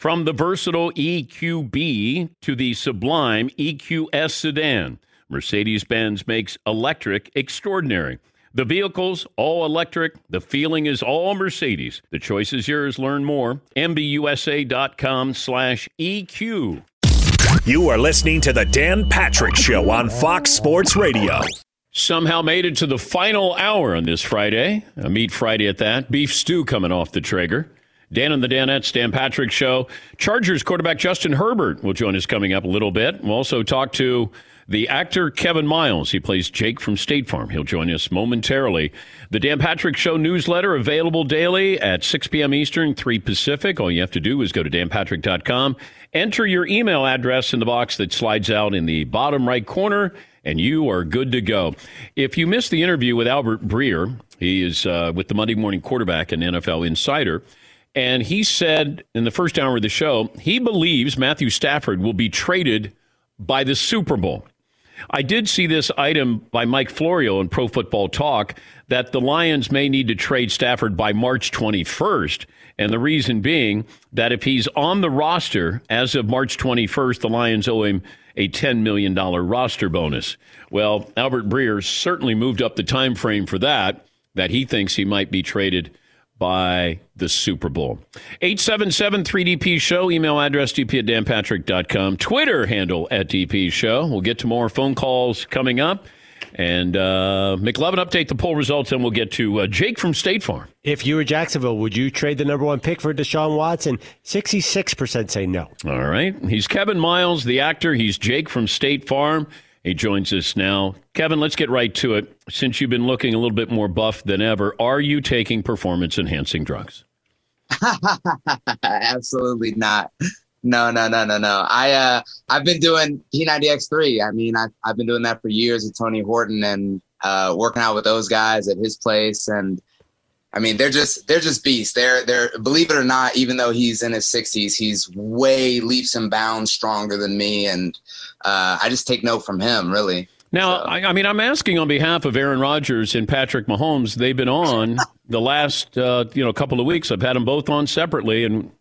From the versatile EQB to the sublime EQS sedan, Mercedes Benz makes electric extraordinary. The vehicle's all electric. The feeling is all Mercedes. The choice is yours. Learn more. MBUSA.com slash EQ. You are listening to The Dan Patrick Show on Fox Sports Radio. Somehow made it to the final hour on this Friday. A meat Friday at that. Beef stew coming off the Traeger. Dan and the Danettes, Dan Patrick Show. Chargers quarterback Justin Herbert will join us coming up a little bit. We'll also talk to the actor Kevin Miles. He plays Jake from State Farm. He'll join us momentarily. The Dan Patrick Show newsletter available daily at 6 p.m. Eastern, 3 Pacific. All you have to do is go to danpatrick.com, enter your email address in the box that slides out in the bottom right corner, and you are good to go. If you missed the interview with Albert Breer, he is uh, with the Monday Morning Quarterback and NFL Insider. And he said in the first hour of the show, he believes Matthew Stafford will be traded by the Super Bowl. I did see this item by Mike Florio in Pro Football Talk that the Lions may need to trade Stafford by March 21st. And the reason being that if he's on the roster as of March 21st, the Lions owe him a $10 million roster bonus. Well, Albert Breer certainly moved up the time frame for that, that he thinks he might be traded by the Super Bowl. 877 3DP Show, email address dp at danpatrick.com, Twitter handle at DP Show. We'll get to more phone calls coming up. And uh, McLovin update the poll results, and we'll get to uh, Jake from State Farm. If you were Jacksonville, would you trade the number one pick for Deshaun Watson? 66% say no. All right. He's Kevin Miles, the actor. He's Jake from State Farm. He joins us now. Kevin, let's get right to it. Since you've been looking a little bit more buff than ever, are you taking performance enhancing drugs? Absolutely not. No, no, no, no, no. I uh I've been doing P90X3. I mean, I've I've been doing that for years with Tony Horton and uh working out with those guys at his place and I mean, they're just they're just beasts. They're they're believe it or not, even though he's in his 60s, he's way leaps and bounds stronger than me and uh I just take note from him, really. Now, so. I, I, mean, I'm asking on behalf of Aaron Rodgers and Patrick Mahomes. They've been on the last, uh, you know, couple of weeks. I've had them both on separately, and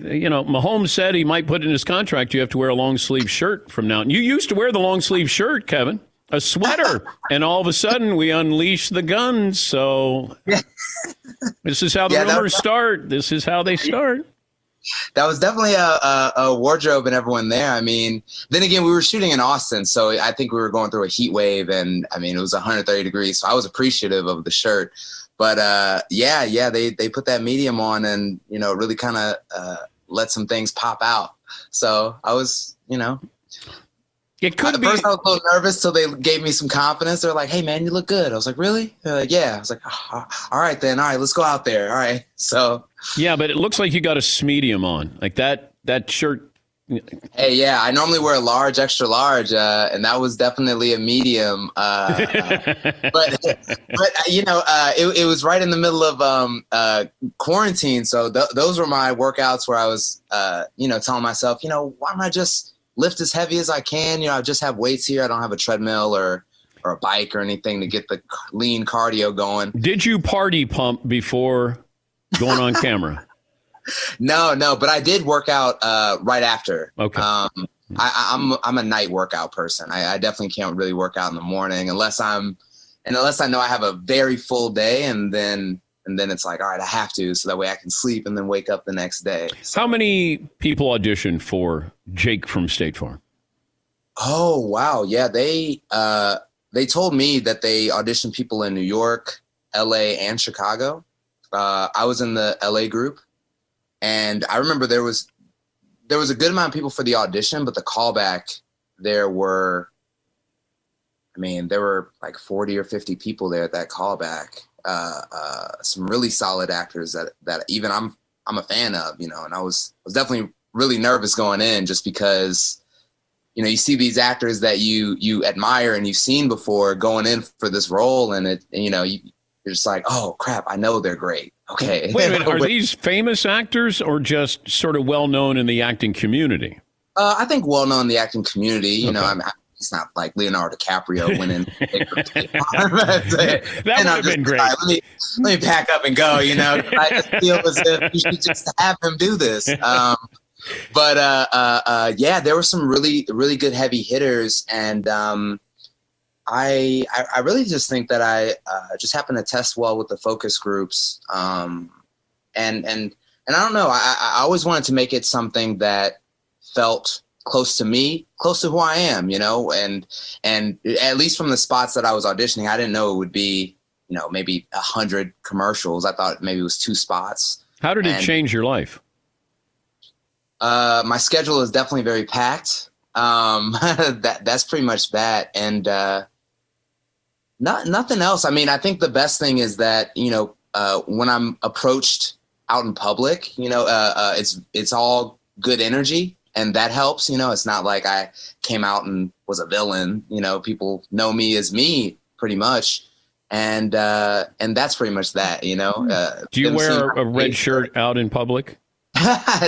you know, Mahomes said he might put in his contract you have to wear a long sleeve shirt from now. on. You used to wear the long sleeve shirt, Kevin, a sweater, and all of a sudden we unleash the guns. So this is how the yeah, rumors start. This is how they start. That was definitely a, a, a, wardrobe and everyone there. I mean, then again, we were shooting in Austin, so I think we were going through a heat wave, and I mean, it was 130 degrees, so I was appreciative of the shirt but uh, yeah, yeah, they they put that medium on and you know really kind of uh, let some things pop out. So I was, you know. It could At be. first, I was a little nervous till they gave me some confidence. They're like, "Hey, man, you look good." I was like, "Really?" They're like, "Yeah." I was like, "Ah, "All right, then. All right, let's go out there." All right. So, Yeah, but it looks like you got a medium on. Like that that shirt. hey, yeah, I normally wear a large, extra large, uh, and that was definitely a medium. Uh, but, but uh, you know, uh, it, it was right in the middle of um, uh, quarantine, so th- those were my workouts where I was, uh, you know, telling myself, you know, why don't I just lift as heavy as I can? You know, I just have weights here. I don't have a treadmill or or a bike or anything to get the lean cardio going. Did you party pump before going on camera? No, no, but I did work out uh, right after. Okay. Um, I, I- I'm I'm a night workout person. I, I definitely can't really work out in the morning unless I'm, and unless I know I have a very full day, and then and then it's like, all right, I have to, so that way I can sleep and then wake up the next day. How many people auditioned for Jake from State Farm? Oh wow, yeah, they uh, they told me that they auditioned people in New York, L.A., and Chicago. Uh, I was in the L.A. group, and I remember there was there was a good amount of people for the audition, but the callback there were, I mean, there were like forty or fifty people there at that callback. Uh, uh, some really solid actors that that even I'm I'm a fan of, you know, and I was was definitely really nervous going in just because you know you see these actors that you you admire and you've seen before going in for this role and it and, you know you, you're just like oh crap i know they're great. Okay. Wait a minute, are these famous actors or just sort of well known in the acting community? uh, i think well known in the acting community you know i'm it's not like Leonardo DiCaprio winning. that That would have been great. let me let me pack up and go. You know, I just feel as if you should just have him do this. Um, but uh, uh, uh, yeah, there were some really really good heavy hitters, and um, I, I I really just think that I uh, just happened to test well with the focus groups, um, and and and I don't know. I, I always wanted to make it something that felt close to me, close to who I am, you know, and and at least from the spots that I was auditioning, I didn't know it would be, you know, maybe a hundred commercials. I thought maybe it was two spots. How did it change your life? Uh, my schedule is definitely very packed. Um, that that's pretty much that, and uh, not nothing else. I mean, I think the best thing is that you know uh, when I'm approached out in public, you know, uh, uh, it's it's all good energy, and that helps. You know, it's not like I came out and was a villain. You know, people know me as me pretty much, and uh, and that's pretty much that. You know, uh, Do you wear a red face- shirt out in public?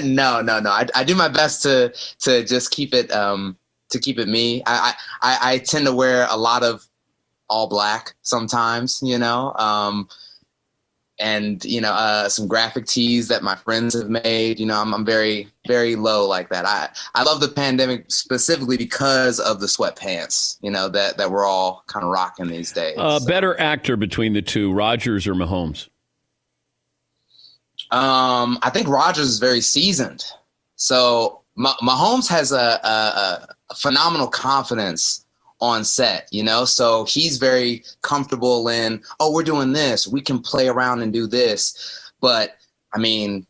no, no, no. I, I do my best to to just keep it um to keep it me. I I, I- I tend to wear a lot of all black sometimes, you know. Um and you know, uh some graphic tees that my friends have made. You know, I'm I'm very, very low like that. I I love the pandemic specifically because of the sweatpants, you know, that that we're all kind of rocking these days. Uh, better actor between the two, Rodgers or Mahomes? Um, I think Rodgers is very seasoned. So Mah- Mahomes has a, a, a phenomenal confidence on set, you know. So he's very comfortable in, oh, we're doing this. We can play around and do this. But I mean,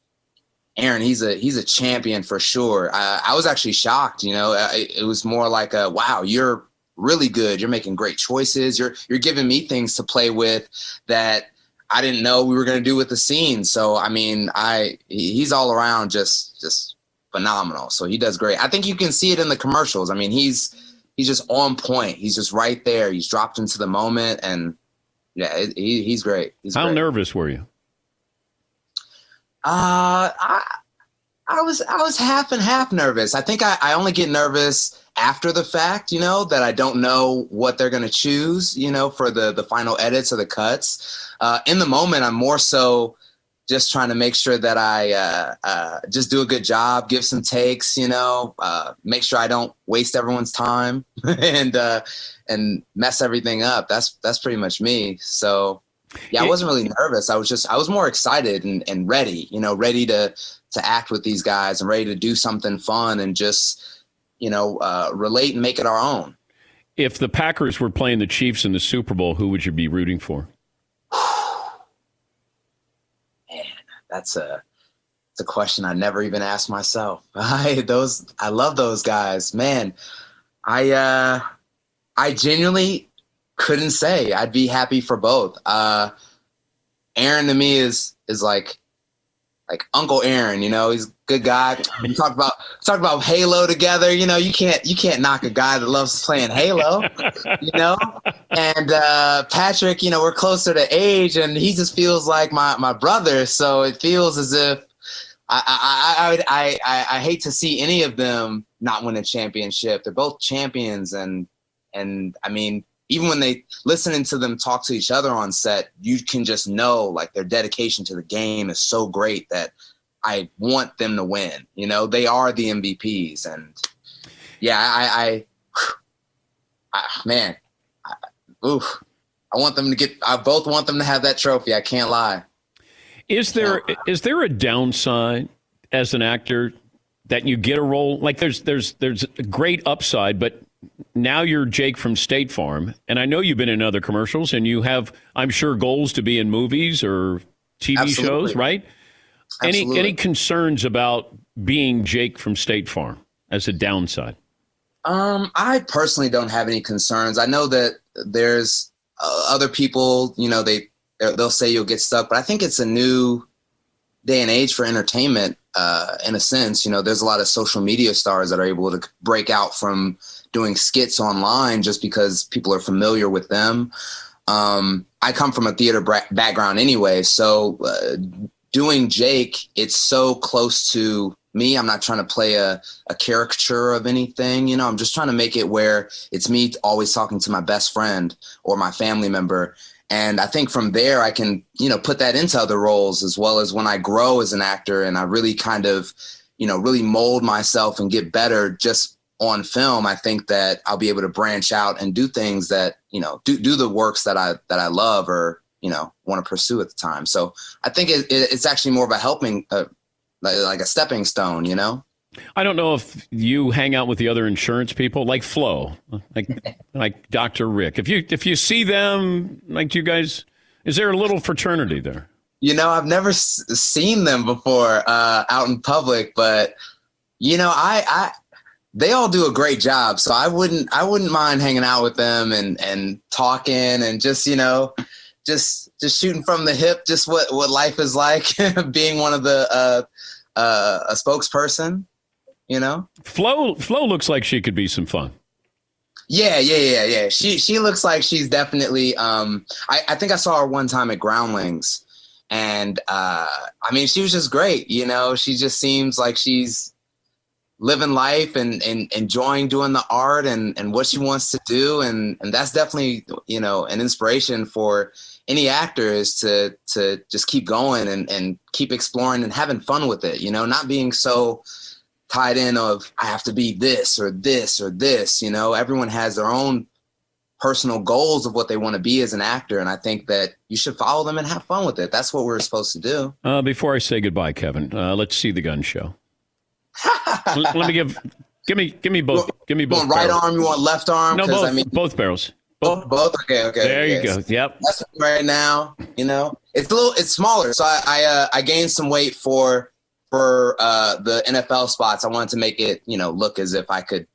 Aaron, he's a he's a champion for sure. I, I was actually shocked, you know. I, it was more like a wow, you're really good. You're making great choices. You're you're giving me things to play with that I didn't know we were going to do with the scene. So I mean, I he's all around just just phenomenal. So he does great. I think you can see it in the commercials. I mean, he's he's just on point. He's just right there. He's dropped into the moment, and yeah, it, he, he's great. He's How great. nervous were you? Uh, I I was I was half and half nervous. I think I, I only get nervous after the fact, you know, that I don't know what they're gonna choose, you know, for the the final edits or the cuts. Uh, in the moment, I'm more so just trying to make sure that I uh, uh, just do a good job, give some takes, you know, uh, make sure I don't waste everyone's time and uh, and mess everything up. That's that's pretty much me. So yeah, I wasn't really nervous. I was just I was more excited and, and ready, you know, ready to to act with these guys and ready to do something fun and just you know uh, relate and make it our own. If the Packers were playing the Chiefs in the Super Bowl, who would you be rooting for? That's a it's a question I never even asked myself. I those I love those guys, man. I uh, I genuinely couldn't say. I'd be happy for both. Uh, Aaron to me is is like like Uncle Aaron. You know, he's a good guy. We talk about talk about Halo together. You know, you can't you can't knock a guy that loves playing Halo. you know, and uh, Patrick, you know, we're closer to age, and he just feels like my my brother. So it feels as if I I I I, I, I hate to see any of them not win a championship. They're both champions, and and I mean, even when they listening to them talk to each other on set, you can just know like their dedication to the game is so great that I want them to win. You know, they are the MVPs, and yeah, I, I, I man, I, oof, I want them to get. I both want them to have that trophy. I can't lie. Is there is there a downside as an actor that you get a role like there's there's there's a great upside, but now you're Jake from State Farm, and I know you've been in other commercials, and you have, I'm sure, goals to be in movies or TV Absolutely. shows, right? Any any concerns about being Jake from State Farm as a downside? Um, I personally don't have any concerns. I know that there's uh, other people, you know, they they'll say you'll get stuck, but I think it's a new day and age for entertainment. Uh, in a sense, you know, there's a lot of social media stars that are able to break out from doing skits online just because people are familiar with them. Um, I come from a theater bra- background anyway, so uh, doing Jake, it's so close to me. I'm not trying to play a, a caricature of anything, you know, I'm just trying to make it where it's me always talking to my best friend or my family member. And I think from there, I can, you know, put that into other roles as well as when I grow as an actor and I really kind of, you know, really mold myself and get better just on film. I think that I'll be able to branch out and do things that, you know, do, do the works that I, that I love or, you know, want to pursue at the time. So I think it, it, it's actually more of a helping, uh, like, like a stepping stone, you know? I don't know if you hang out with the other insurance people, like Flo, like like Dr. Rick. If you if you see them, like do you guys, is there a little fraternity there? You know, I've never s- seen them before uh, out in public, but you know, I, I they all do a great job, so I wouldn't I wouldn't mind hanging out with them and and talking and just you know, just just shooting from the hip, just what what life is like, being one of the uh, uh, a spokesperson. You know. Flo Flo looks like she could be some fun. Yeah, yeah, yeah, yeah. She she looks like she's definitely. Um, I I think I saw her one time at Groundlings, and uh, I mean she was just great. You know, she just seems like she's living life and, and enjoying doing the art and, and what she wants to do and and that's definitely you know an inspiration for any actor is to to just keep going and, and keep exploring and having fun with it you know not being so tied in of I have to be this or this or this. You know, everyone has their own personal goals of what they want to be as an actor, and I think that you should follow them and have fun with it. That's what we're supposed to do. Uh, before I say goodbye, Kevin, uh, let's see the gun show. L- let me give give me give me both give me You both want right barrels. arm? You want left arm? No, both I mean, both barrels. both. Both. Okay. Okay. There you go. Yep. That's right now. You know, it's a little, it's smaller. So I, I, uh, I gained some weight for, for uh, the NFL spots. I wanted to make it, you know, look as if I could,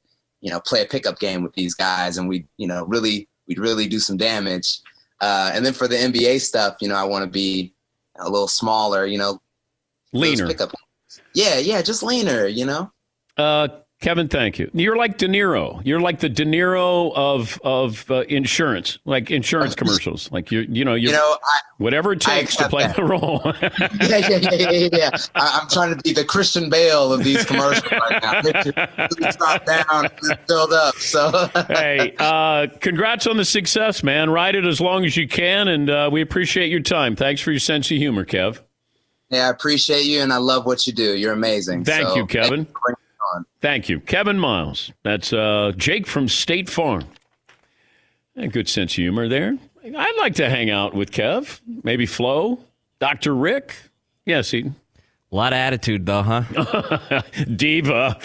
you know, play a pickup game with these guys, and we, you know, really, we'd really do some damage. Uh, and then for the NBA stuff, you know, I want to be a little smaller. You know, Leaner. Pickup. Yeah, yeah, just leaner. You know. Uh, Kevin, thank you. You're like De Niro. You're like the De Niro of of uh, insurance, like insurance commercials. Like you, you know, you You know, I, whatever it takes to play that. the role. yeah, yeah, yeah, yeah, yeah. I, I'm trying to be the Christian Bale of these commercials right now. Really drop down and filled up. So hey, uh, congrats on the success, man. Ride it as long as you can, and uh, we appreciate your time. Thanks for your sense of humor, Kev. Yeah, I appreciate you and I love what you do. You're amazing. Thank So, you, Kevin. thank you for bringing it on. Thank you, Kevin Miles. That's uh, Jake from State Farm. A good sense of humor there. I'd like to hang out with Kev, maybe Flo, Dr. Rick. Yes, Eden. A lot of attitude, though, huh? Diva.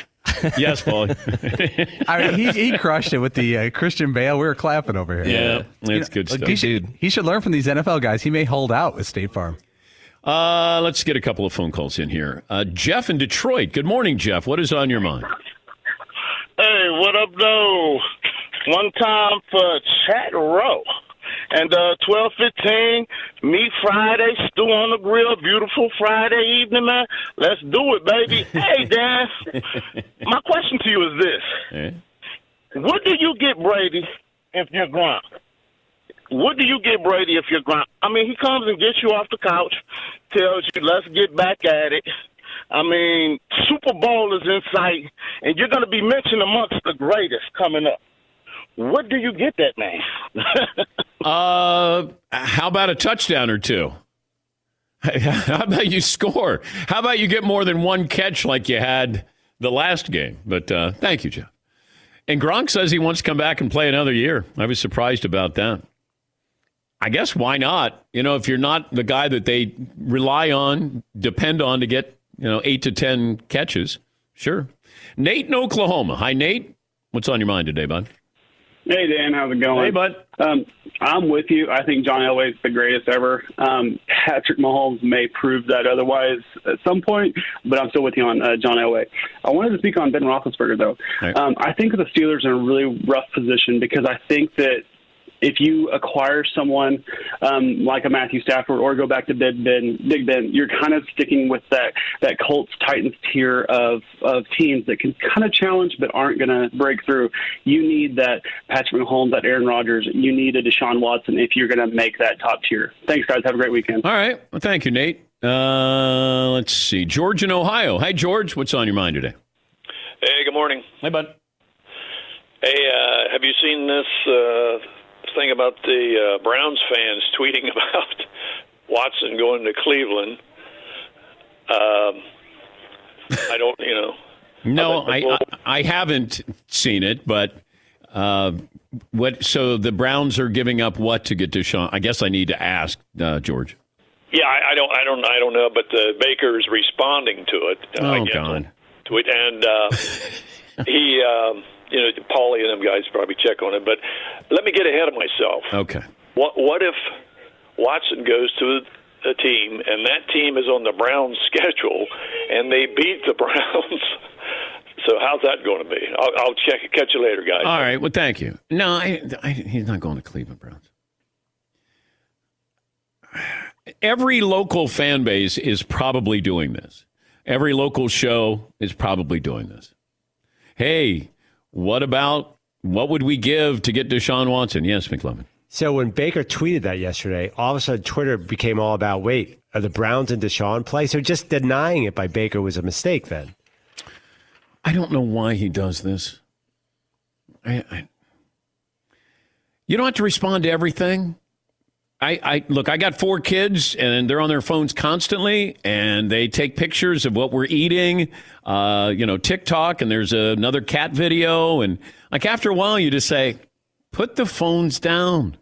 Yes, Paul. I mean, he, he crushed it with the uh, Christian Bale. We were clapping over here. yeah, You know, good stuff. He should, he should learn from these NFL guys. He may hold out with State Farm. Uh, let's get a couple of phone calls in here. Uh, Jeff in Detroit. Good morning, Jeff. What is on your mind? Hey, what up, though? One time for Chat Row. And uh, twelve fifteen, meat Friday, stew on the grill, beautiful Friday evening, man. Let's do it, baby. hey, Dan. My question to you is this: What do you get Brady if you're Gronk? What do you get Brady if you're Gronk? I mean, he comes and gets you off the couch, tells you, "Let's get back at it." I mean, Super Bowl is in sight, and you're going to be mentioned amongst the greatest coming up. What do you get that man? Uh, how about a touchdown or two? How about you score? How about you get more than one catch like you had the last game? But uh, thank you, Jeff. And Gronk says he wants to come back and play another year. I was surprised about that. I guess why not? You know, if you're not the guy that they rely on, depend on to get, you know, eight to 10 catches, sure. Nate in Oklahoma. Hi, Nate. What's on your mind today, bud? Hey Dan, how's it going? Hey, bud. Um, I'm with you. I think John Elway's the greatest ever. Um, Patrick Mahomes may prove that otherwise at some point, but I'm still with you on uh, John Elway. I wanted to speak on Ben Roethlisberger though. Um, I think the Steelers are in a really rough position because I think that if you acquire someone um, like a Matthew Stafford or go back to Big Ben, Big Ben, you're kind of sticking with that that Colts Titans tier of of teams that can kind of challenge but aren't going to break through. You need that Patrick Mahomes, that Aaron Rodgers. You need a Deshaun Watson if you're going to make that top tier. Thanks, guys. Have a great weekend. All right. Well, thank you, Nate. Uh, let's see. George in Ohio. Hi, George. What's on your mind today? Hey, good morning. Hey, bud. Hey, uh, have you seen this uh, thing about the uh, Browns fans tweeting about Watson going to Cleveland? Um, I don't, you know. No, I, I I haven't seen it, but uh, what? So the Browns are giving up what to get Deshaun? I guess I need to ask uh, George. Yeah, I, I don't, I don't, I don't know, but uh, Baker's responding to it. Uh, Oh God. To it, and uh, he, um, you know, Paulie and them guys probably check on it. But let me get ahead of myself. Okay. What what if Watson goes to a team and that team is on the Browns schedule and they beat the Browns? so how's that going to be? I'll, I'll check. Catch you later, guys. All right. Well, thank you. No, I, I, he's not going to Cleveland Browns. Every local fan base is probably doing this. Every local show is probably doing this. Hey, what about what would we give to get Deshaun Watson? Yes, McLovin. So when Baker tweeted that yesterday, all of a sudden Twitter became all about wait, are the Browns and Deshaun play? So just denying it by Baker was a mistake then. I don't know why he does this. I, I, you don't have to respond to everything. I, I look. I got four kids, and they're on their phones constantly, and they take pictures of what we're eating. Uh, you know, TikTok, and there's another cat video, and like after a while, you just say, "Put the phones down."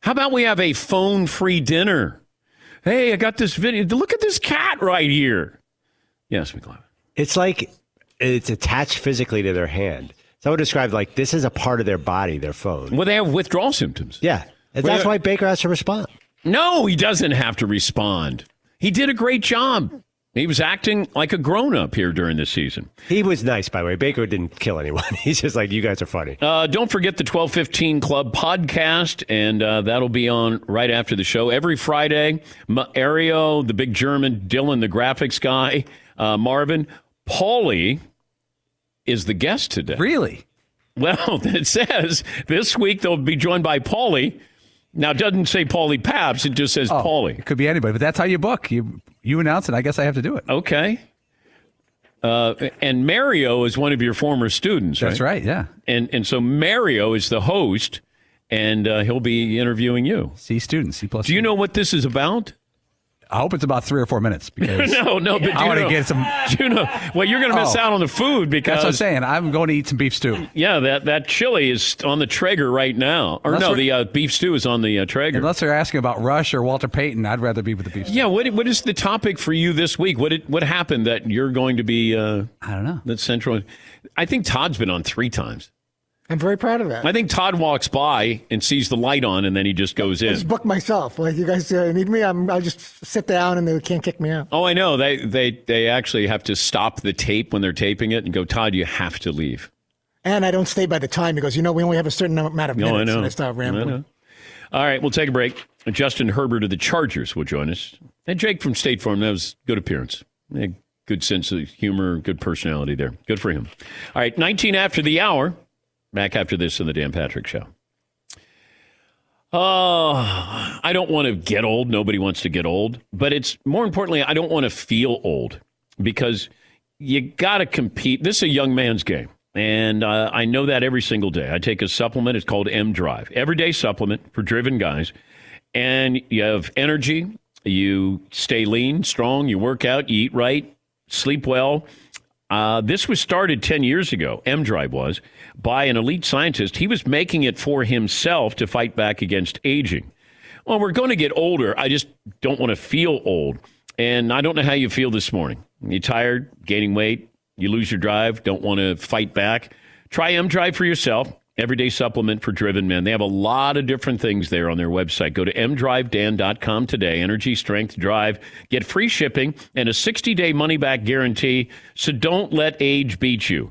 How about we have a phone-free dinner? Hey, I got this video. Look at this cat right here. Yes. It's like it's attached physically to their hand. So I would describe like this is a part of their body, their phone. Well, they have withdrawal symptoms. Yeah. And that's why Baker has to respond. No, he doesn't have to respond. He did a great job. He was acting like a grown up here during the season. He was nice, by the way. Baker didn't kill anyone. He's just like, you guys are funny. Uh, don't forget the 1215 Club podcast, and uh, that'll be on right after the show every Friday. Mario, the big German, Dylan, the graphics guy, uh, Marvin, Paulie is the guest today. Really? Well, it says this week they'll be joined by Paulie. Now, it doesn't say Paulie Pabst, it just says Paulie. It could be anybody, but that's how you book. You you announce it. I guess I have to do it. Okay. Uh, and Mario is one of your former students, right? That's right, yeah. And and so Mario is the host, and uh, he'll be interviewing you. C students, C plus. Do you know what this is about? I hope it's about three or four minutes because no, no, but I you want to get some. know? Well, you're going to miss Oh. out on the food because That's what I'm saying. I'm going to eat some beef stew. yeah, that that chili is on the Traeger right now, or Unless no, the uh, beef stew is on the uh, Traeger. Unless they're asking about Rush or Walter Payton, I'd rather be with the beef stew. Yeah, what what is the topic for you this week? What did, what happened that you're going to be? Uh, I don't know. That's central. I think Todd's been on three times. I'm very proud of that. I think Todd walks by and sees the light on, and then he just goes I in. just book myself. Like you guys uh, need me, I'm, I'll just sit down and they can't kick me out. Oh, I know. They they they actually have to stop the tape when they're taping it and go, Todd, you have to leave. And I don't stay by the time because, you know, we only have a certain amount of minutes. No, I know. And I start rambling. I know. All right, we'll take a break. Justin Herbert of the Chargers will join us. And Jake from State Farm, that was good appearance. Good sense of humor, good personality there. Good for him. All right, 19 after the hour. Back after this in the Dan Patrick Show. Oh, I don't want to get old. Nobody wants to get old. But it's more importantly, I don't want to feel old because you got to compete. This is a young man's game. And uh, I know that every single day. I take a supplement. It's called M Drive, everyday supplement for driven guys. And you have energy. You stay lean, strong. You work out. You eat right. Sleep well. Uh, this was started 10 years ago, M Drive was, by an elite scientist. He was making it for himself to fight back against aging. Well, we're going to get older. I just don't want to feel old. And I don't know how you feel this morning. You tired, gaining weight, you lose your drive, don't want to fight back. Try M Drive for yourself. Everyday supplement for driven men. They have a lot of different things there on their website. Go to mdrivedan.com today. Energy, strength, drive. Get free shipping and a 60 day money back guarantee. So don't let age beat you.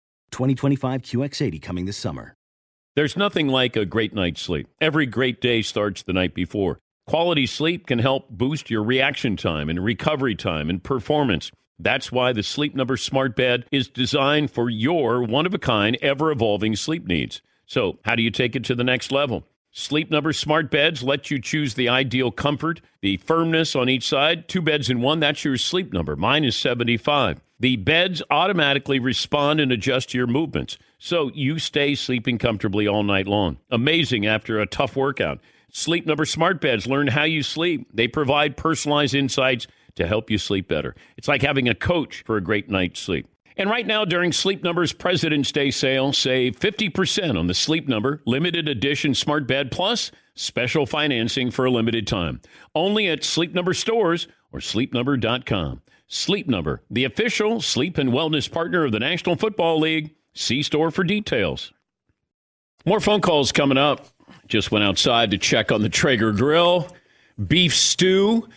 2025 QX80 coming this summer. There's nothing like a great night's sleep. Every great day starts the night before. Quality sleep can help boost your reaction time and recovery time and performance. That's why the Sleep Number Smart Bed is designed for your one of a kind, ever evolving sleep needs. So, how do you take it to the next level? Sleep Number Smart Beds let you choose the ideal comfort, the firmness on each side. Two beds in one, that's your sleep number. Mine is 75. The beds automatically respond and adjust to your movements, so you stay sleeping comfortably all night long. Amazing after a tough workout. Sleep Number smart beds. Learn how you sleep. They provide personalized insights to help you sleep better. It's like having a coach for a great night's sleep. And right now, during Sleep Number's President's Day sale, save 50% on the Sleep Number limited edition smart bed plus special financing for a limited time. Only at Sleep Number stores or sleepnumber.com. Sleep Number, the official sleep and wellness partner of the National Football League. See store for details. More phone calls coming up. Just went outside to check on the Traeger grill. Beef stew,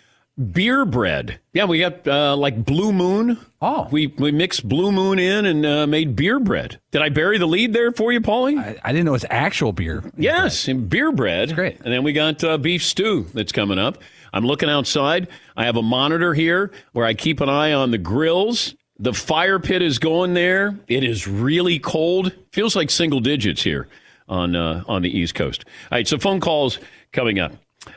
beer bread. Yeah, we got uh, like Blue Moon. Oh, we we mixed Blue Moon in and uh, made beer bread. Did I bury the lead there for you, Paulie? I, I didn't know it's actual beer. Yes, and beer bread. That's great. And then we got uh, beef stew that's coming up. I'm looking outside. I have a monitor here where I keep an eye on the grills. The fire pit is going there. It is really cold. Feels like single digits here on uh, on the East Coast. All right, so phone calls coming up.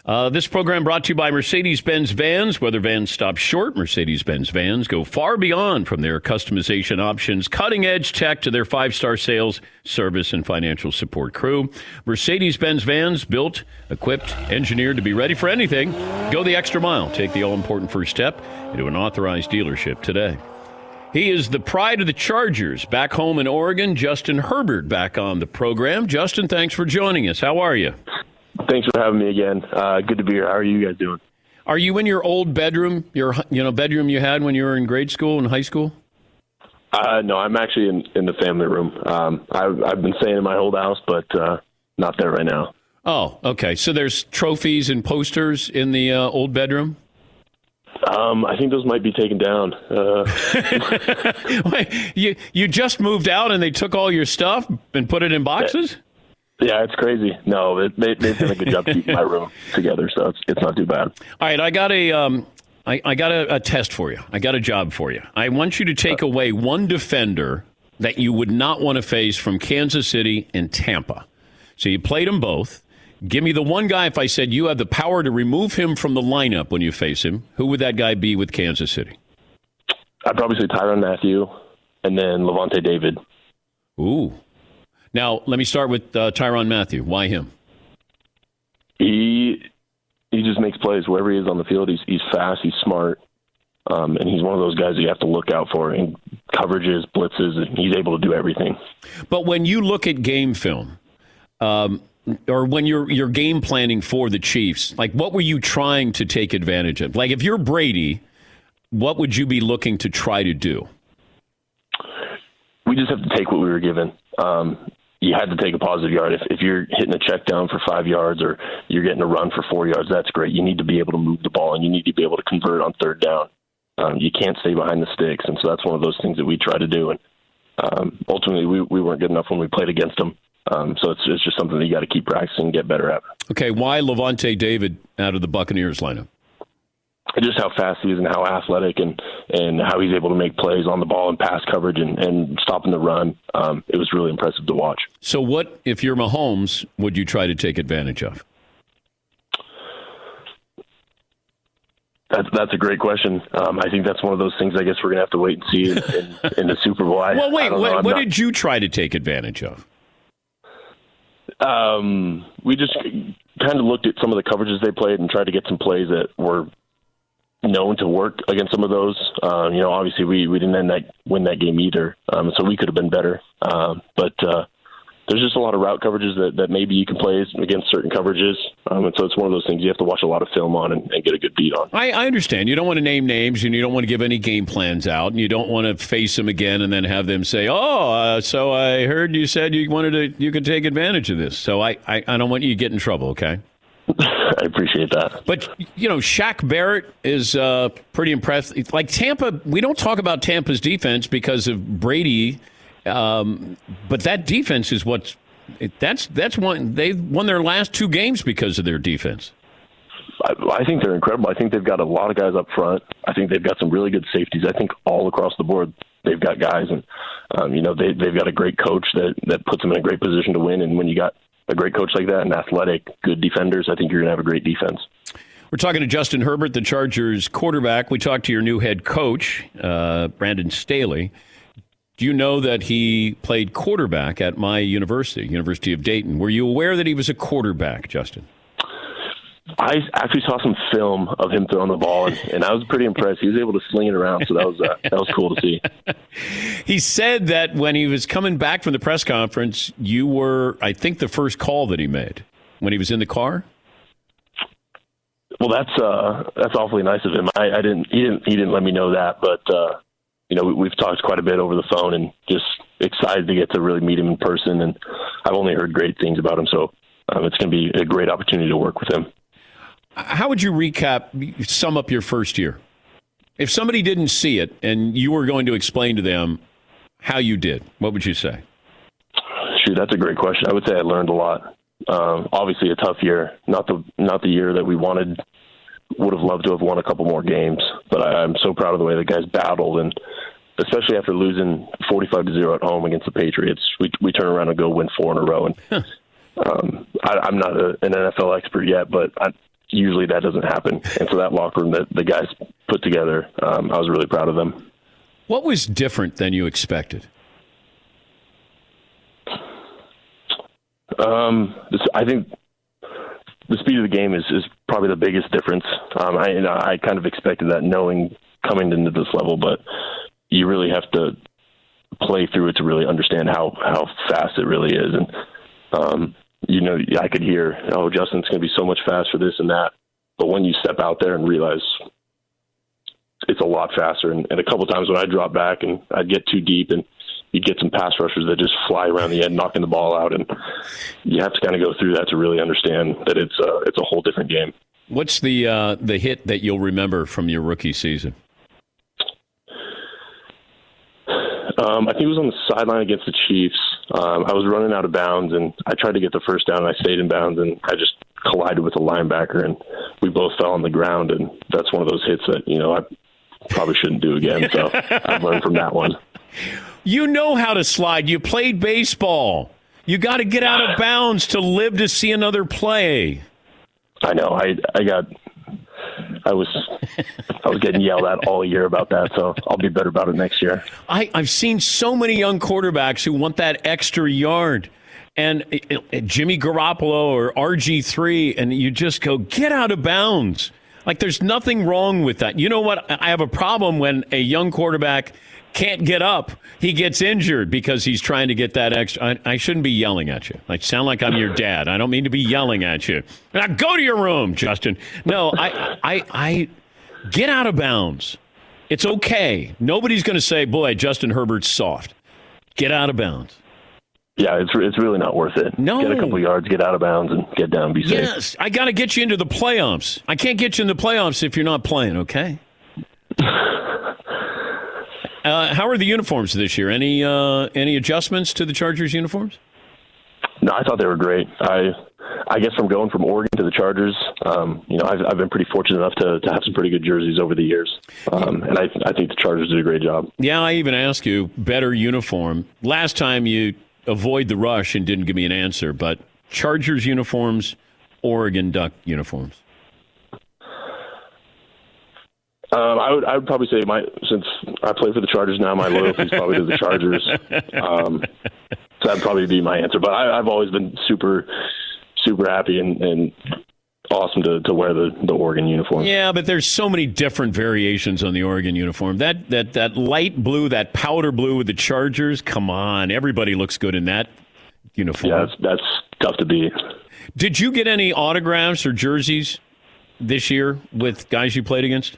Uh, this program brought to you by Mercedes Benz Vans. Whether vans stop short, Mercedes Benz Vans go far beyond from their customization options, cutting edge tech to their five star sales, service, and financial support crew. Mercedes Benz Vans, built, equipped, engineered to be ready for anything. Go the extra mile. Take the all important first step into an authorized dealership today. He is the pride of the Chargers back home in Oregon. Justin Herbert back on the program. Justin, thanks for joining us. How are you? Thanks for having me again. Uh, good to be here. How are you guys doing? Are you in your old bedroom, your you know bedroom you had when you were in grade school and high school? Uh, no, I'm actually in, in the family room. Um, I've, I've been staying in my old house, but uh, not there right now. Oh, okay. So there's trophies and posters in the uh, old bedroom. Um, I think those might be taken down. Uh, Wait, you you just moved out and they took all your stuff and put it in boxes. Yeah, it's crazy. No, it, they, they've done a good job keeping my room together, so it's it's not too bad. All right, I got a um, I, I got a, a test for you. I got a job for you. I want you to take away one defender that you would not want to face from Kansas City and Tampa. So you played them both. Give me the one guy. If I said you have the power to remove him from the lineup when you face him, who would that guy be with Kansas City? I'd probably say Tyrann Mathieu and then Lavonte David. Ooh. Now let me start with uh, Tyrann Mathieu. Why him? He he just makes plays wherever he is on the field. He's he's fast. He's smart. Um, and he's one of those guys you have to look out for in coverages, blitzes, and he's able to do everything. But when you look at game film, um, or when you're you're game planning for the Chiefs, like what were you trying to take advantage of? Like if you're Brady, what would you be looking to try to do? We just have to take what we were given. Um, you had to take a positive yard. If, if you're hitting a check down for five yards or you're getting a run for four yards, that's great. You need to be able to move the ball and you need to be able to convert on third down. Um, you can't stay behind the sticks, and so that's one of those things that we try to do. And um, ultimately, we, we weren't good enough when we played against them. Um, so it's, it's just something that you got to keep practicing and get better at. Okay, why Lavonte David out of the Buccaneers lineup? Just how fast he is and how athletic and and how he's able to make plays on the ball and pass coverage and, and stopping the run. Um, it was really impressive to watch. So, what if you're Mahomes? Would you try to take advantage of? That's that's a great question. Um, I think that's one of those things. I guess we're gonna have to wait and see in, in, in the Super Bowl. I, well, wait. what, what, not... did you try to take advantage of? Um, we just kind of looked at some of the coverages they played and tried to get some plays that were known to work against some of those. Uh, you know, obviously we, we didn't end that, win that game either, um, so we could have been better. Um, but uh, there's just a lot of route coverages that, that maybe you can play against certain coverages, um, and so it's one of those things you have to watch a lot of film on and, and get a good beat on. I, I, understand. You don't want to name names, and you don't want to give any game plans out, and you don't want to face them again and then have them say, "Oh, uh, so I heard you said you wanted to, you could take advantage of this." So I, I, I don't want you to get in trouble. Okay. I appreciate that. But you know, Shaq Barrett is uh, pretty impressive. Like Tampa, we don't talk about Tampa's defense because of Brady, um, but that defense is what's that's that's one they won their last two games because of their defense. I, I think they're incredible. I think they've got a lot of guys up front. I think they've got some really good safeties. I think all across the board they've got guys, and um, you know they they've got a great coach that that puts them in a great position to win. And when you got a great coach like that and athletic, good defenders, I think you're going to have a great defense. We're talking to Justin Herbert, the Chargers quarterback. We talked to your new head coach, uh, Brandon Staley. Do you know that he played quarterback at my university, University of Dayton? Were you aware that he was a quarterback, Justin? I actually saw some film of him throwing the ball, and, and I was pretty impressed. He was able to sling it around, so that was uh, that was cool to see. He said that when he was coming back from the press conference, you were, I think, the first call that he made when he was in the car. Well, that's uh, that's awfully nice of him. I, I didn't he didn't he didn't let me know that, but uh, you know we, we've talked quite a bit over the phone, and just excited to get to really meet him in person. And I've only heard great things about him, so um, it's going to be a great opportunity to work with him. How would you recap, sum up your first year? If somebody didn't see it and you were going to explain to them how you did, what would you say? Shoot, that's a great question. I would say I learned a lot. Um, obviously, a tough year. Not the not the year that we wanted. Would have loved to have won a couple more games, but I, I'm so proud of the way the guys battled, and especially after losing 45 to zero at home against the Patriots, we we turn around and go win four in a row. And um, I, I'm not a, an NFL expert yet, but I, usually that doesn't happen. And so that locker room that the guys put together, um, I was really proud of them. What was different than you expected? Um, this, I think the speed of the game is, is probably the biggest difference. Um, I, I kind of expected that knowing coming into this level, but you really have to play through it to really understand how, how fast it really is. And, um, you know, I could hear, oh, Justin's going to be so much faster, this and that. But when you step out there and realize it's a lot faster, and, and a couple times when I drop back and I'd get too deep and you'd get some pass rushers that just fly around the end, knocking the ball out, and you have to kind of go through that to really understand that it's a, it's a whole different game. What's the uh, the hit that you'll remember from your rookie season? Um, I think it was on the sideline against the Chiefs. Um, I was running out of bounds, and I tried to get the first down, and I stayed in bounds, and I just collided with a linebacker, and we both fell on the ground. And that's one of those hits that you know I probably shouldn't do again. So I've learned from that one. You know how to slide. You played baseball. You got to get out of bounds to live to see another play. I know. I I got. I was I was getting yelled at all year about that, so I'll be better about it next year. I, I've seen so many young quarterbacks who want that extra yard. And uh, uh, Jimmy Garoppolo or RG3, and you just go, get out of bounds. Like there's nothing wrong with that. You know what? I have a problem when a young quarterback can't get up. He gets injured because he's trying to get that extra. I, I shouldn't be yelling at you. I sound like I'm your dad. I don't mean to be yelling at you. Now go to your room, Justin. No, I, I, I get out of bounds. It's okay. Nobody's going to say, "Boy, Justin Herbert's soft." Get out of bounds. Yeah, it's it's really not worth it. No. get a couple yards, get out of bounds, and get down, be safe. Yes, I got to get you into the playoffs. I can't get you in the playoffs if you're not playing. Okay. Uh, how are the uniforms this year? Any uh, any adjustments to the Chargers uniforms? No, I thought they were great. I I guess from going from Oregon to the Chargers, um, you know, I've, I've been pretty fortunate enough to, to have some pretty good jerseys over the years, um, and I I think the Chargers did a great job. Yeah, I even asked you better uniform. Last time you avoid the rush and didn't give me an answer, but Chargers uniforms, Oregon Duck uniforms. Um, I would I would probably say my since I play for the Chargers now, my loyalty is probably to the Chargers. Um, so that'd probably be my answer. But I, I've always been super super happy and, and awesome to, to wear the, the Oregon uniform. Yeah, but there's so many different variations on the Oregon uniform. That that that light blue, that powder blue with the Chargers. Come on, everybody looks good in that uniform. Yeah, that's, that's tough to beat. Did you get any autographs or jerseys this year with guys you played against?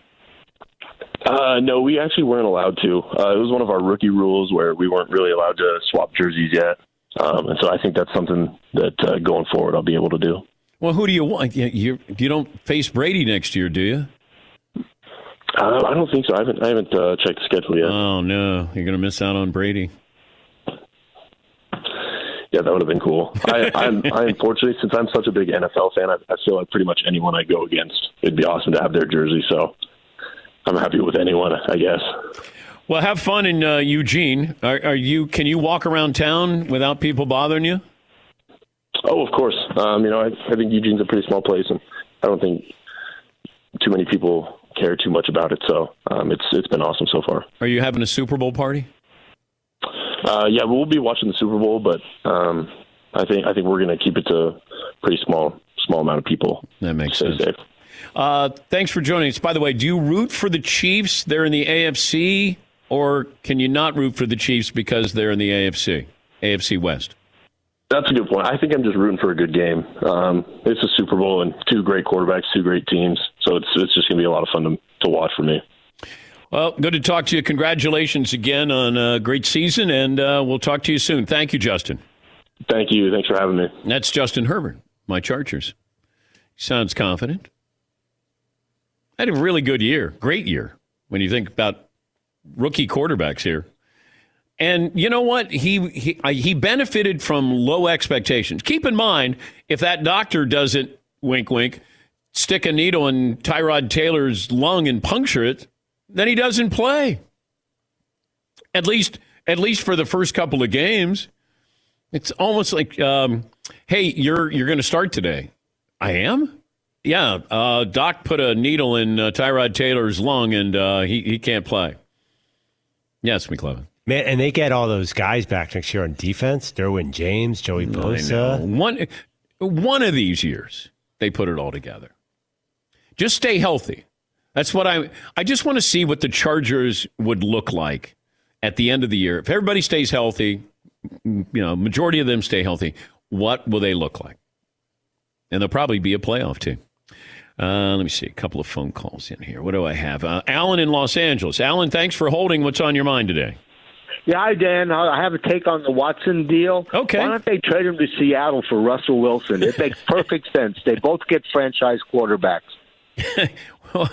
Uh, no, we actually weren't allowed to. Uh, it was one of our rookie rules where we weren't really allowed to swap jerseys yet. Um, and so I think that's something that uh, going forward I'll be able to do. Well, who do you want? You, you, you don't face Brady next year, do you? Uh, I don't think so. I haven't, I haven't uh, checked the schedule yet. Oh no, you're going to miss out on Brady. Yeah, that would have been cool. I, I'm, I unfortunately, since I'm such a big NFL fan, I, I feel like pretty much anyone I go against, it'd be awesome to have their jersey. So I'm happy with anyone, I guess. Well, have fun in uh, Eugene. Are, are, you? Can you walk around town without people bothering you? Oh, of course. Um, you know, I, I think Eugene's a pretty small place, and I don't think too many people care too much about it. So um, it's it's been awesome so far. Are you having a Super Bowl party? Uh, yeah, we'll be watching the Super Bowl, but um, I think I think we're going to keep it to pretty small small amount of people. That makes stay sense. safe. Uh, thanks for joining us. By the way, do you root for the Chiefs? They're in the AFC, or can you not root for the Chiefs because they're in the AFC, AFC West? That's a good point. I think I'm just rooting for a good game. Um, it's a Super Bowl and two great quarterbacks, two great teams, so it's it's just going to be a lot of fun to, to watch for me. Well, good to talk to you. Congratulations again on a great season, and uh, we'll talk to you soon. Thank you, Justin. Thank you. Thanks for having me. That's Justin Herbert, my Chargers. Sounds confident. Had a really good year, great year when you think about rookie quarterbacks here. And you know what? He he he benefited from low expectations. Keep in mind, if that doctor doesn't wink wink stick a needle in Tyrod Taylor's lung and puncture it, then he doesn't play. At least at least for the first couple of games. It's almost like, um, hey, you're you're going to start today. I am. Yeah, uh, Doc put a needle in uh, Tyrod Taylor's lung, and uh, he he can't play. Yes, McLovin. Man, and they get all those guys back next year on defense. Derwin James, Joey. Bosa. One one of these years, they put it all together. Just stay healthy. That's what I. I just want to see what the Chargers would look like at the end of the year. If everybody stays healthy, you know, majority of them stay healthy. What will they look like? And they'll probably be a playoff team. Uh, let me see a couple of phone calls in here. What do I have? Uh, Alan in Los Angeles. Alan, thanks for holding. What's on your mind today? Yeah, hi Dan. I I have a take on the Watson deal. Okay. Why don't they trade him to Seattle for Russell Wilson? It makes perfect sense. They both get franchise quarterbacks. well,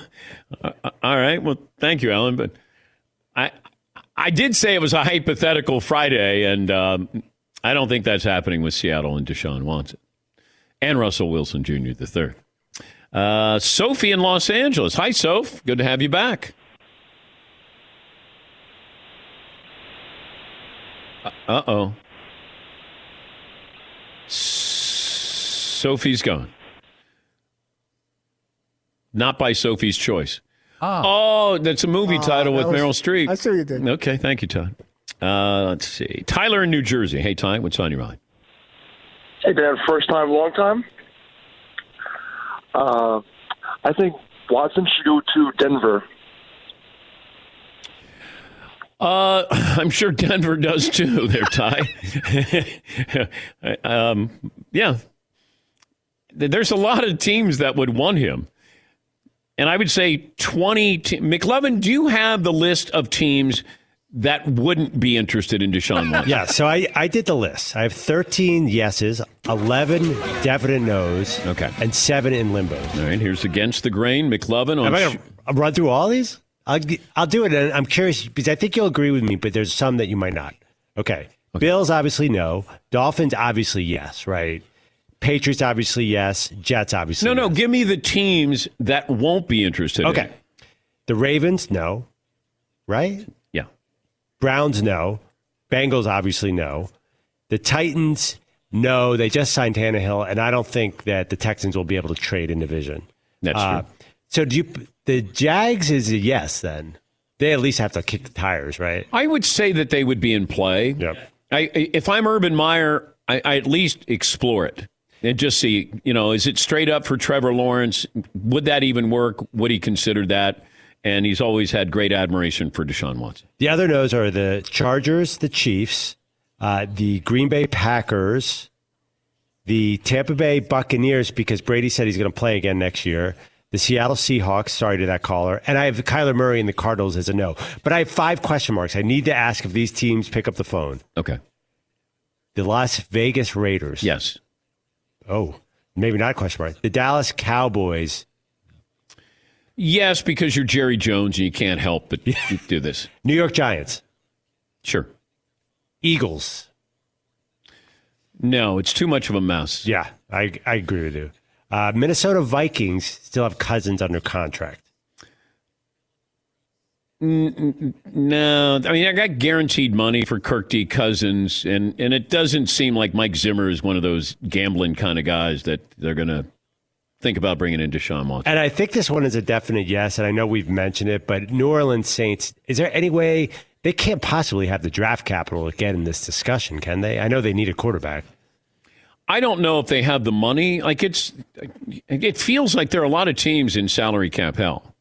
uh, all right. Well, thank you, Alan. But I, I did say it was a hypothetical Friday, and um, I don't think that's happening with Seattle and Deshaun Watson and Russell Wilson Jr. the third. Uh, Sophie in Los Angeles. Hi, Soph. Good to have you back. Uh oh. Sophie's gone. Not by Sophie's choice. Ah. Oh, that's a movie title with was- Meryl Streep. I see what you did. Okay, thank you, Todd. Uh, let's see. Tyler in New Jersey. Hey, Ty, what's on your mind? Hey, Dan, first time, long time. Uh, I think Watson should go to Denver. Uh, I'm sure Denver does too. There, Ty. um, yeah, there's a lot of teams that would want him, and I would say 20. Te- McLovin, do you have the list of teams that wouldn't be interested in Deshaun Watson? Yeah, so I, I did the list. I have 13 yeses, 11 definite no's, okay. and seven in limbo. All right, here's against the grain. McLovin on. Am I going to run through all these? I'll, I'll do it. And I'm curious because I think you'll agree with me, but there's some that you might not. Okay. Bills, obviously, no. Dolphins, obviously, yes, right? Patriots, obviously, yes. Jets, obviously, no, no. Give me the teams that won't be interested. in Okay. it. The Ravens, no. Right? Browns, no. Bengals, obviously, no. The Titans, no. They just signed Tannehill, and I don't think that the Texans will be able to trade in division. That's Uh, true. So do you? The Jags is a yes. Then they at least have to kick the tires, right? I would say that they would be in play. Yep. I, I- if I'm Urban Meyer, I, I at least explore it and just see, you know, is it straight up for Trevor Lawrence? Would that even work? Would he consider that? And he's always had great admiration for Deshaun Watson. The other no's are the Chargers, the Chiefs, uh, the Green Bay Packers, the Tampa Bay Buccaneers, because Brady said he's going to play again next year. The Seattle Seahawks, sorry to that caller. And I have Kyler Murray and the Cardinals as a no. But I have five question marks. I need to ask if these teams pick up the phone. Okay. The Las Vegas Raiders. Yes. Oh, maybe not a question mark. The Dallas Cowboys. Yes, because you're Jerry Jones and you can't help but do this. New York Giants. Sure. Eagles. No, it's too much of a mess. Yeah, I, I agree with you. Uh, Minnesota Vikings still have Cousins under contract. No, I mean I got guaranteed money for Kirk D. Cousins, and and it doesn't seem like Mike Zimmer is one of those gambling kind of guys that they're going to think about bringing in Deshaun Watson. And I think this one is a definite yes. And I know we've mentioned it, but New Orleans Saints, is there any way they can't possibly have the draft capital to get in this discussion, can they? I know they need a quarterback. I don't know if they have the money. Like it's, it feels like there are a lot of teams in salary cap hell.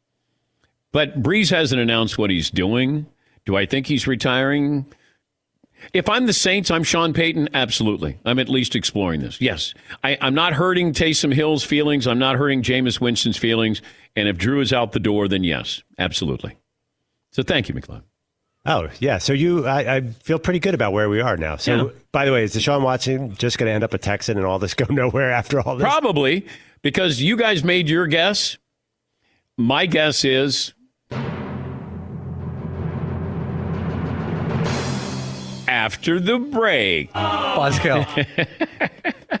But Brees hasn't announced what he's doing. Do I think he's retiring? If I'm the Saints, I'm Sean Payton. Absolutely, I'm at least exploring this. Yes, I, am not hurting Taysom Hill's feelings. I'm not hurting Jameis Winston's feelings. And if Drew is out the door, then yes, absolutely. So thank you, McLeod. Oh yeah, so you, I, I, feel pretty good about where we are now. So, yeah. by the way, is Deshaun Watson just going to end up a Texan and all this go nowhere after all this? Probably because you guys made your guess. My guess is after the break. Buzzkill.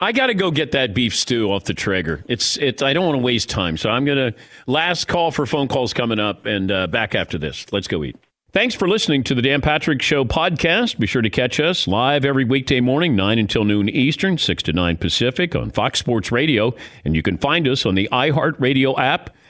I got to go get that beef stew off the Traeger. It's it's. I don't want to waste time, so I'm gonna last call for phone calls coming up, and uh, back after this. Let's go eat. Thanks for listening to the Dan Patrick Show podcast. Be sure to catch us live every weekday morning, 9 until noon Eastern, 6 to 9 Pacific on Fox Sports Radio. And you can find us on the iHeartRadio app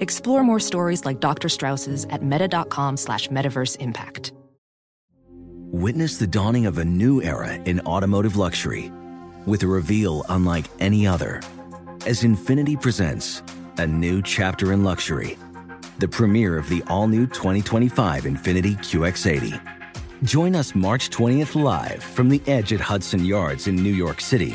Explore more stories like Dr. Strauss's at meta.com slash metaverse impact. Witness the dawning of a new era in automotive luxury with a reveal unlike any other as Infiniti presents a new chapter in luxury, the premiere of the all new 2025 Infiniti QX80. Join us March 20th live from the edge at Hudson Yards in New York City,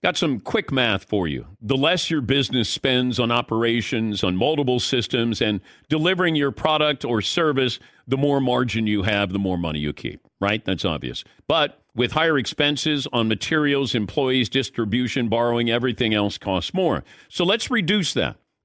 Got some quick math for you. The less your business spends on operations, on multiple systems, and delivering your product or service, the more margin you have, the more money you keep, right? That's obvious. But with higher expenses on materials, employees, distribution, borrowing, everything else costs more. So let's reduce that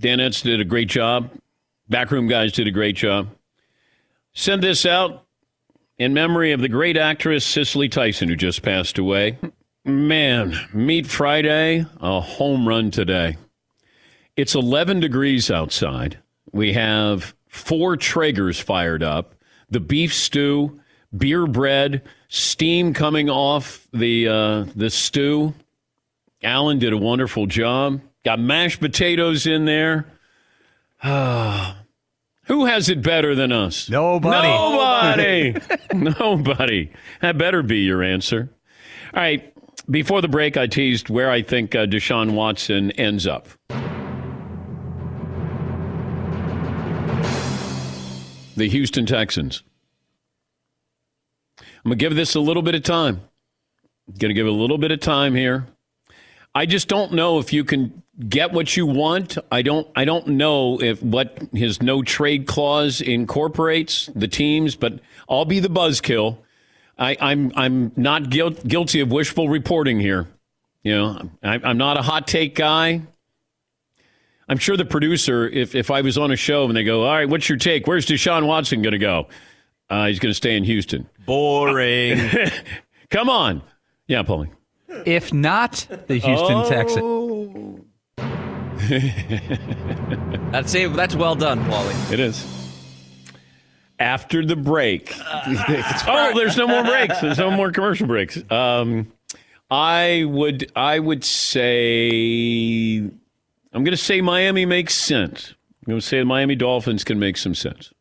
Danettes did a great job. Backroom guys did a great job. Send this out in memory of the great actress Cicely Tyson, who just passed away. Man, Meat Friday, a home run today. It's 11 degrees outside. We have four Traegers fired up, the beef stew, beer bread, steam coming off the uh, the stew. Alan did a wonderful job. Got mashed potatoes in there. Who has it better than us? Nobody. Nobody. Nobody. That better be your answer. All right. Before the break, I teased where I think uh, Deshaun Watson ends up. The Houston Texans. I'm going to give this a little bit of time. Going to give it a little bit of time here. I just don't know if you can get what you want. I don't. I don't know if what his no trade clause incorporates the teams, but I'll be the buzzkill. I, I'm I'm not guilt, guilty of wishful reporting here. You know, I, I'm not a hot take guy. I'm sure the producer, if if I was on a show and they go, "All right, what's your take? Where's Deshaun Watson going to go?" Uh, he's going to stay in Houston. Boring. Come on, yeah, Paulie. If not the Houston Oh. Texans. That's it. That's well done, Paulie. It is. After the break. oh, there's no more breaks. There's no more commercial breaks. Um, I would I would say I'm going to say Miami makes sense. I'm going to say the Miami Dolphins can make some sense.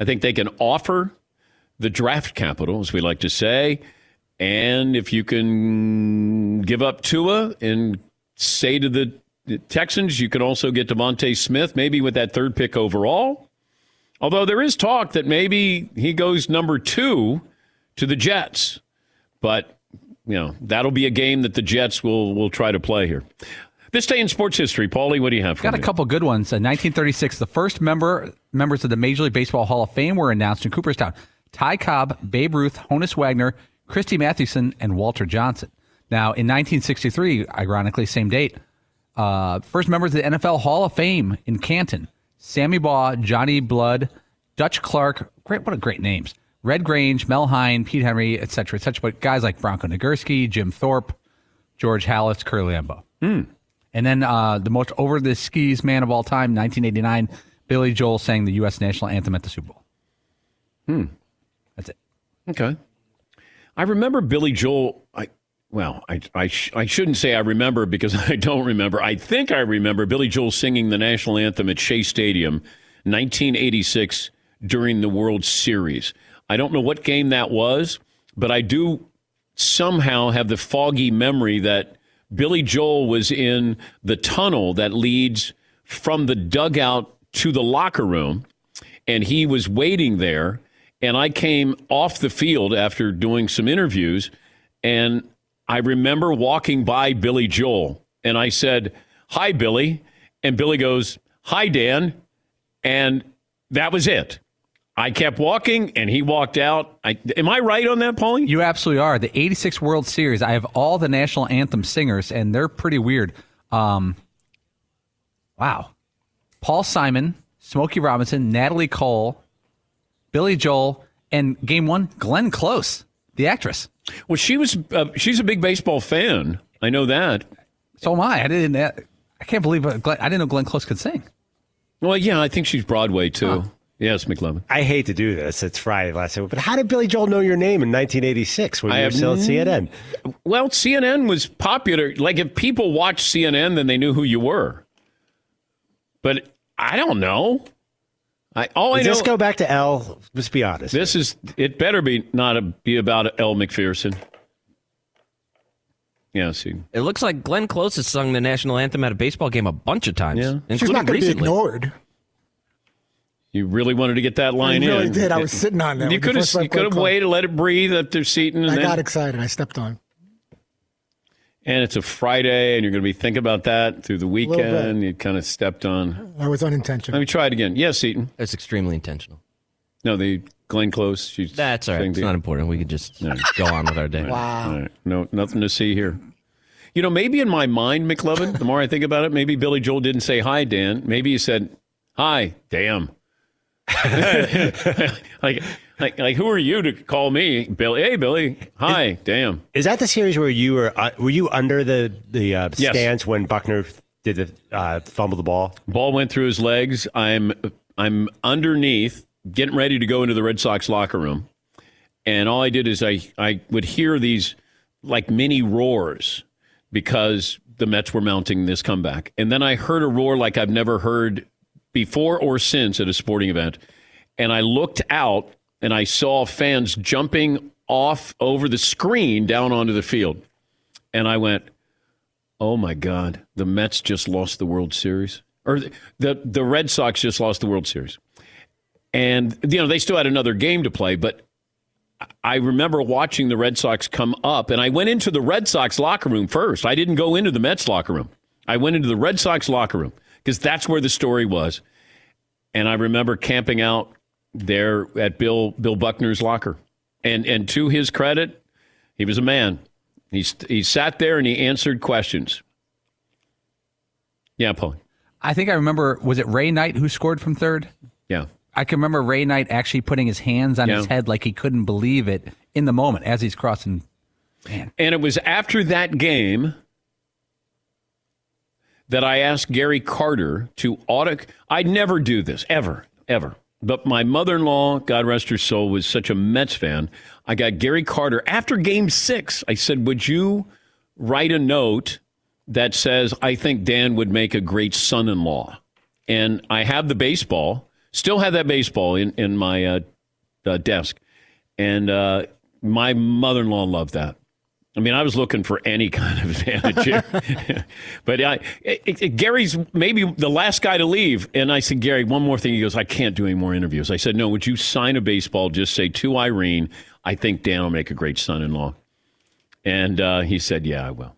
I think they can offer the draft capital, as we like to say, and if you can give up Tua and say to the Texans, you can also get DeVonta Smith, maybe with that third pick overall. Although there is talk that maybe he goes number two to the Jets, but you know that'll be a game that the Jets will will try to play here. This day in sports history, Paulie, what do you have for Got a me? couple good ones. In 1936, the first member members of the Major League Baseball Hall of Fame were announced in Cooperstown. Ty Cobb, Babe Ruth, Honus Wagner, Christy Mathewson, and Walter Johnson. Now, in 1963, ironically, same date, uh, first members of the NFL Hall of Fame in Canton: Sammy Baugh, Johnny Blood, Dutch Clark. Great, what a great names! Red Grange, Mel Hein, Pete Henry, et cetera, et cetera. But guys like Bronco Nagurski, Jim Thorpe, George Halas, Curly Lambeau. And then uh, the most over the skis man of all time, 1989, Billy Joel sang the U.S. national anthem at the Super Bowl. Hmm. That's it. Okay. I remember Billy Joel. I well, I I, sh- I shouldn't say I remember because I don't remember. I think I remember Billy Joel singing the national anthem at Shea Stadium, 1986 during the World Series. I don't know what game that was, but I do somehow have the foggy memory that Billy Joel was in the tunnel that leads from the dugout to the locker room, and he was waiting there. And I came off the field after doing some interviews, and I remember walking by Billy Joel, and I said, Hi, Billy. And Billy goes, Hi, Dan. And that was it. I kept walking, and he walked out. I, am I right on that, Paulie? You absolutely are. The 86 World Series, I have all the national anthem singers, and they're pretty weird. Um, wow. Paul Simon, Smokey Robinson, Natalie Cole, Billy Joel, and game one, Glenn Close, the actress. Well, she was. Uh, she's a big baseball fan. I know that. So am I. I didn't. I can't believe uh, Glenn, I didn't know Glenn Close could sing. Well, yeah, I think she's Broadway too. Yes, McLovin. I hate to do this. It's Friday last night, but how did Billy Joel know your name in 1986 when I you were still at CNN? Well, CNN was popular. Like if people watched CNN, then they knew who you were. But I don't know. I all I Does know. this go back to L? Let's be honest. This is. It better be not a, be about Elle Macpherson. Yeah. See. It looks like Glenn Close has sung the national anthem at a baseball game a bunch of times. Yeah. including She's not going to be ignored. You really wanted to get that line in? I really in. did. I was sitting on that You could have. You could have waited, let it breathe up their seating, and I then. got excited. I stepped on. And it's a Friday, and you're going to be thinking about that through the weekend. You kind of stepped on. I was unintentional. Let me try it again. Yes, Eaton. It's extremely intentional. No, the Glenn Close. She's That's all right. saying It's the- not important. We can just go on with our day. Wow. All right. No, nothing to see here. You know, maybe in my mind, McLovin, the more I think about it, maybe Billy Joel didn't say hi, Dan. Maybe he said, hi, damn. like, like, like, who are you to call me, Billy? Hey, Billy. Hi. Damn. Is that the series where you were uh, were you under the the uh, Yes. stands when Buckner did the uh, fumble the ball? Ball went through his legs. I'm I'm underneath, getting ready to go into the Red Sox locker room, and all I did is I I would hear these like mini roars because the Mets were mounting this comeback, and then I heard a roar like I've never heard before or since at a sporting event, and I looked out and I saw fans jumping off over the screen down onto the field, and I went. Oh my God! The Mets just lost the World Series, or the the Red Sox just lost the World Series, and you know they still had another game to play. But I remember watching the Red Sox come up, and I went into the Red Sox locker room first. I didn't go into the Mets locker room. I went into the Red Sox locker room because that's where the story was, and I remember camping out there at Bill Bill Buckner's locker, and and to his credit, he was a man. He, he sat there and he answered questions. Yeah, Paul. I think I remember. Was it Ray Knight who scored from third? Yeah. I can remember Ray Knight actually putting his hands on his head like he couldn't believe it in the moment as he's crossing. And it was after that game that I asked Gary Carter to audit. I'd never do this, ever, ever. But my mother in law, God rest her soul, was such a Mets fan. I got Gary Carter after game six. I said, Would you write a note that says, I think Dan would make a great son in law? And I have the baseball, still have that baseball in, in my uh, uh, desk. And uh, my mother in law loved that. I mean, I was looking for any kind of advantage here. but I, it, it- Gary's maybe the last guy to leave. And I said, Gary, one more thing. He goes, I can't do any more interviews. I said, no, would you sign a baseball? Just say to Irene, I think Dan will make a great son in law. And uh, he said, yeah, I will.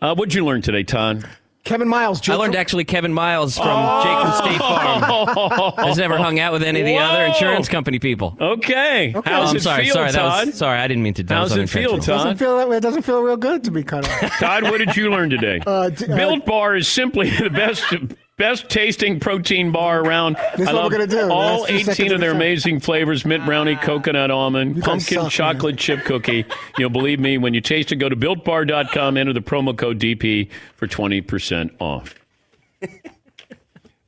Uh, what'd you learn today, Todd? Kevin Miles. I learned actually Kevin Miles from Jake from State Farm. Has never hung out with any of the other insurance company people. Okay. Oh, How's I'm it sorry, feel, sorry, that Todd? was sorry. I didn't mean to. that How's it feel, unintentional. Doesn't Todd? feel that way. It doesn't feel real good to be cut off. Todd, what did you learn today? Uh, d- uh, Bar is simply the best best tasting protein bar around. This is I love we're gonna do. all 18 of their the amazing flavors: mint brownie, ah. coconut almond, You pumpkin suck, man. chocolate chip cookie. You'll believe me when you taste it. Go to builtbar.com, enter the promo code DP for 20% off.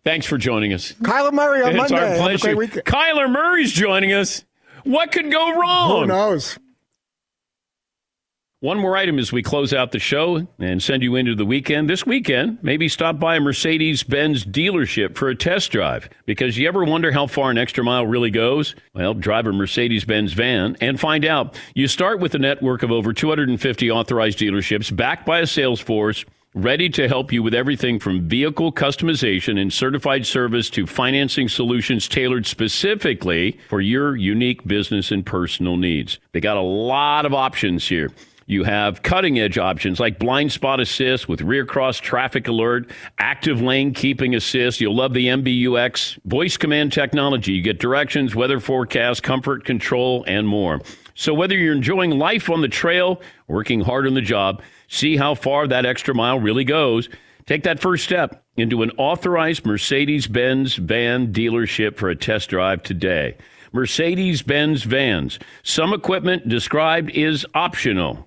Thanks for joining us. Kyler Murray on it's Monday. our Have a pleasure. Kyler Murray's joining us. What could go wrong? Who knows? One more item as we close out the show and send you into the weekend. This weekend, maybe stop by a Mercedes Benz dealership for a test drive. Because you ever wonder how far an extra mile really goes? Well, drive a Mercedes Benz van and find out. You start with a network of over 250 authorized dealerships backed by a sales force ready to help you with everything from vehicle customization and certified service to financing solutions tailored specifically for your unique business and personal needs. They got a lot of options here. You have cutting edge options like blind spot assist with rear cross traffic alert, active lane keeping assist. You'll love the MBUX voice command technology. You get directions, weather forecast, comfort control, and more. So whether you're enjoying life on the trail, working hard on the job, see how far that extra mile really goes. Take that first step into an authorized Mercedes Benz van dealership for a test drive today. Mercedes Benz vans. Some equipment described is optional.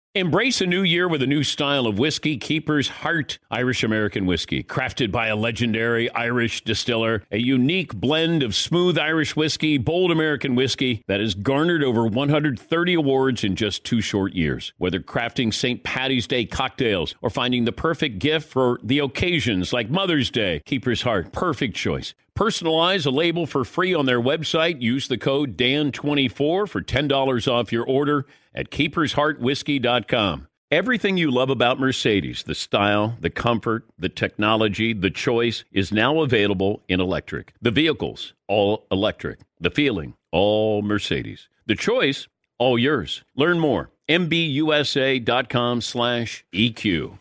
Embrace a new year with a new style of whiskey, Keeper's Heart Irish American Whiskey. Crafted by a legendary Irish distiller, a unique blend of smooth Irish whiskey, bold American whiskey that has garnered over 130 awards in just two short years. Whether crafting St. Patty's Day cocktails or finding the perfect gift for the occasions like Mother's Day, Keeper's Heart, perfect choice. Personalize a label for free on their website. Use the code DAN24 for $10 off your order at keepersheartwhiskey.com. Everything you love about Mercedes, the style, the comfort, the technology, the choice, is now available in electric. The vehicles, all electric. The feeling, all Mercedes. The choice, all yours. Learn more. MBUSA.com slash EQ.